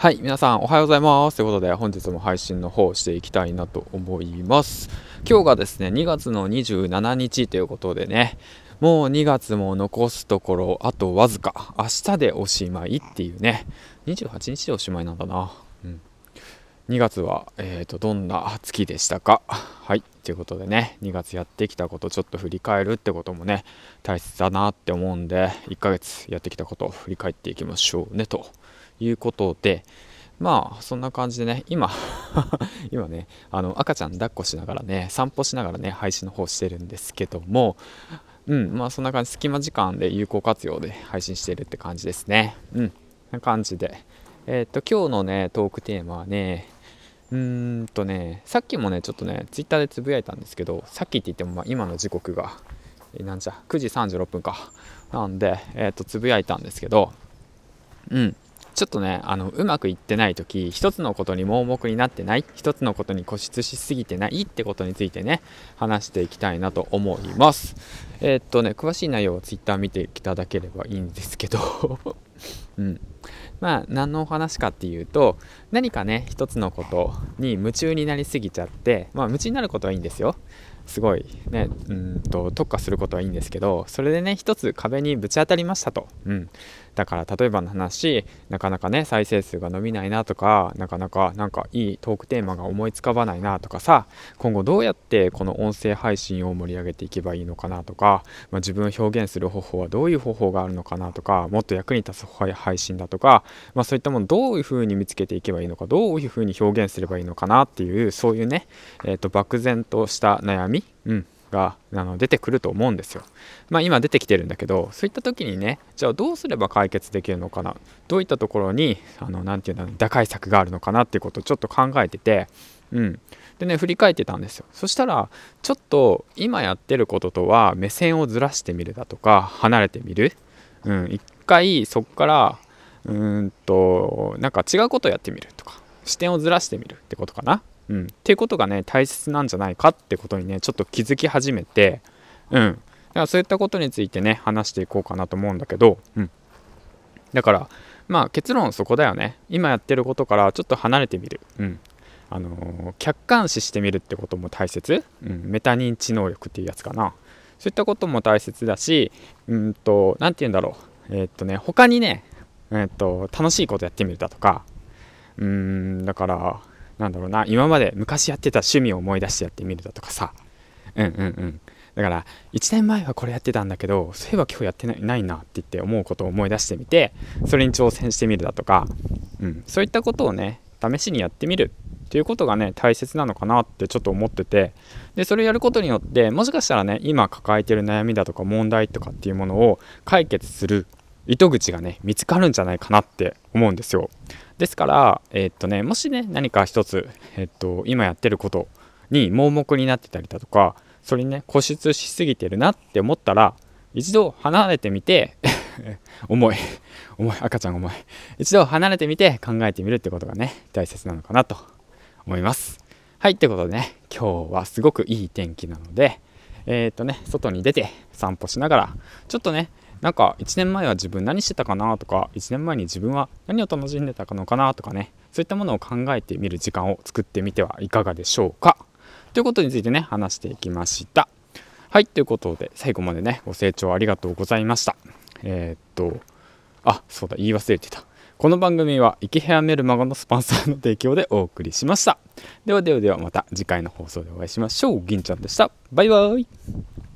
はい、皆さんおはようございます。ということで、本日も配信の方していきたいなと思います。今日がですね、2月の27日ということでね、もう2月も残すところ、あとわずか、明日でおしまいっていうね、28日でおしまいなんだな。うん、2月は、えーと、どんな月でしたかはい、ということでね、2月やってきたことちょっと振り返るってこともね、大切だなって思うんで、1ヶ月やってきたことを振り返っていきましょうねと。いうことで、まあそんな感じでね今 今ねあの赤ちゃん抱っこしながらね散歩しながらね配信の方してるんですけどもうんまあそんな感じ隙間時間で有効活用で配信してるって感じですね。うんな感じで。えー、っと今日のねトークテーマはねうーんとねさっきもねちょっとねツイッターでつぶやいたんですけどさっきって言ってもまあ今の時刻がなんじゃ9時36分か。なんでえー、っとつぶやいたんですけどうん。ちょっとねあのうまくいってない時一つのことに盲目になってない一つのことに固執しすぎてないってことについてね話していきたいなと思います。えー、っとね詳しい内容は Twitter 見ていただければいいんですけど。うん。まあ何のお話かっていうと何かね一つのことに夢中になりすぎちゃってまあ夢中になることはいいんですよ。すごい。ねうんと特化することはいいんですけどそれでね一つ壁にぶち当たりましたと、うん、だから例えばの話なかなかね再生数が伸びないなとかなかなかなんかいいトークテーマが思いつかばないなとかさ今後どうやってこの音声配信を盛り上げていけばいいのかなとか、まあ、自分を表現する方法はどういう方法があるのかなとかもっと役に立つ配信だとか、まあ、そういったものどういうふうに見つけていけばいいのかどういうふうに表現すればいいのかなっていうそういうね、えーと漠然とした悩みうん、があの出てくると思うんですよ。まあ今出てきてるんだけどそういった時にねじゃあどうすれば解決できるのかな？どういったところに何て言うんだろう打開策があるのかなっていうことをちょっと考えてて、うん、でね振り返ってたんですよ。そしたらちょっと今やってることとは目線をずらしてみるだとか離れてみる、うん、一回そこからうんとなんか違うことをやってみるとか視点をずらしてみるってことかな。うん、っていうことがね大切なんじゃないかってことにねちょっと気づき始めてうん。だからそういったことについてね話していこうかなと思うんだけど、うん、だからまあ結論そこだよね。今やってることからちょっと離れてみる、うん。あのー、客観視してみるってことも大切、うん、メタ認知能力っていうやつかな。そういったことも大切だしうんと何て言うんだろう。えー、っとね他にねえー、っと楽しいことやってみるだとかうんだからなんだろうな今まで昔やってた趣味を思い出してやってみるだとかさ。うんうんうん。だから1年前はこれやってたんだけどそういえば今日やってないなって言って思うことを思い出してみてそれに挑戦してみるだとか、うん、そういったことをね試しにやってみるっていうことがね大切なのかなってちょっと思ってて。でそれをやることによってもしかしたらね今抱えてる悩みだとか問題とかっていうものを解決する糸口がね見つかるんじゃないかなって思うんですよ。ですから、えー、っとね、もしね、何か一つ、えー、っと、今やってることに盲目になってたりだとか、それにね、固執しすぎてるなって思ったら、一度離れてみて 重い、重い、赤ちゃん重い。一度離れてみて考えてみるってことがね、大切なのかなと思います。はい、ってことでね、今日はすごくいい天気なので、えー、っとね、外に出て散歩しながら、ちょっとね、なんか1年前は自分何してたかなとか1年前に自分は何を楽しんでたのかなとかね。そういったものを考えてみる時間を作ってみてはいかがでしょうか。ということについてね話していきました。はいということで最後までねご清聴ありがとうございました。えー、っとあそうだ言い忘れてた。この番組は池ヘアメルマガのスポンサーの提供でお送りしました。ではではではまた次回の放送でお会いしましょう。銀ちゃんでした。バイバイ。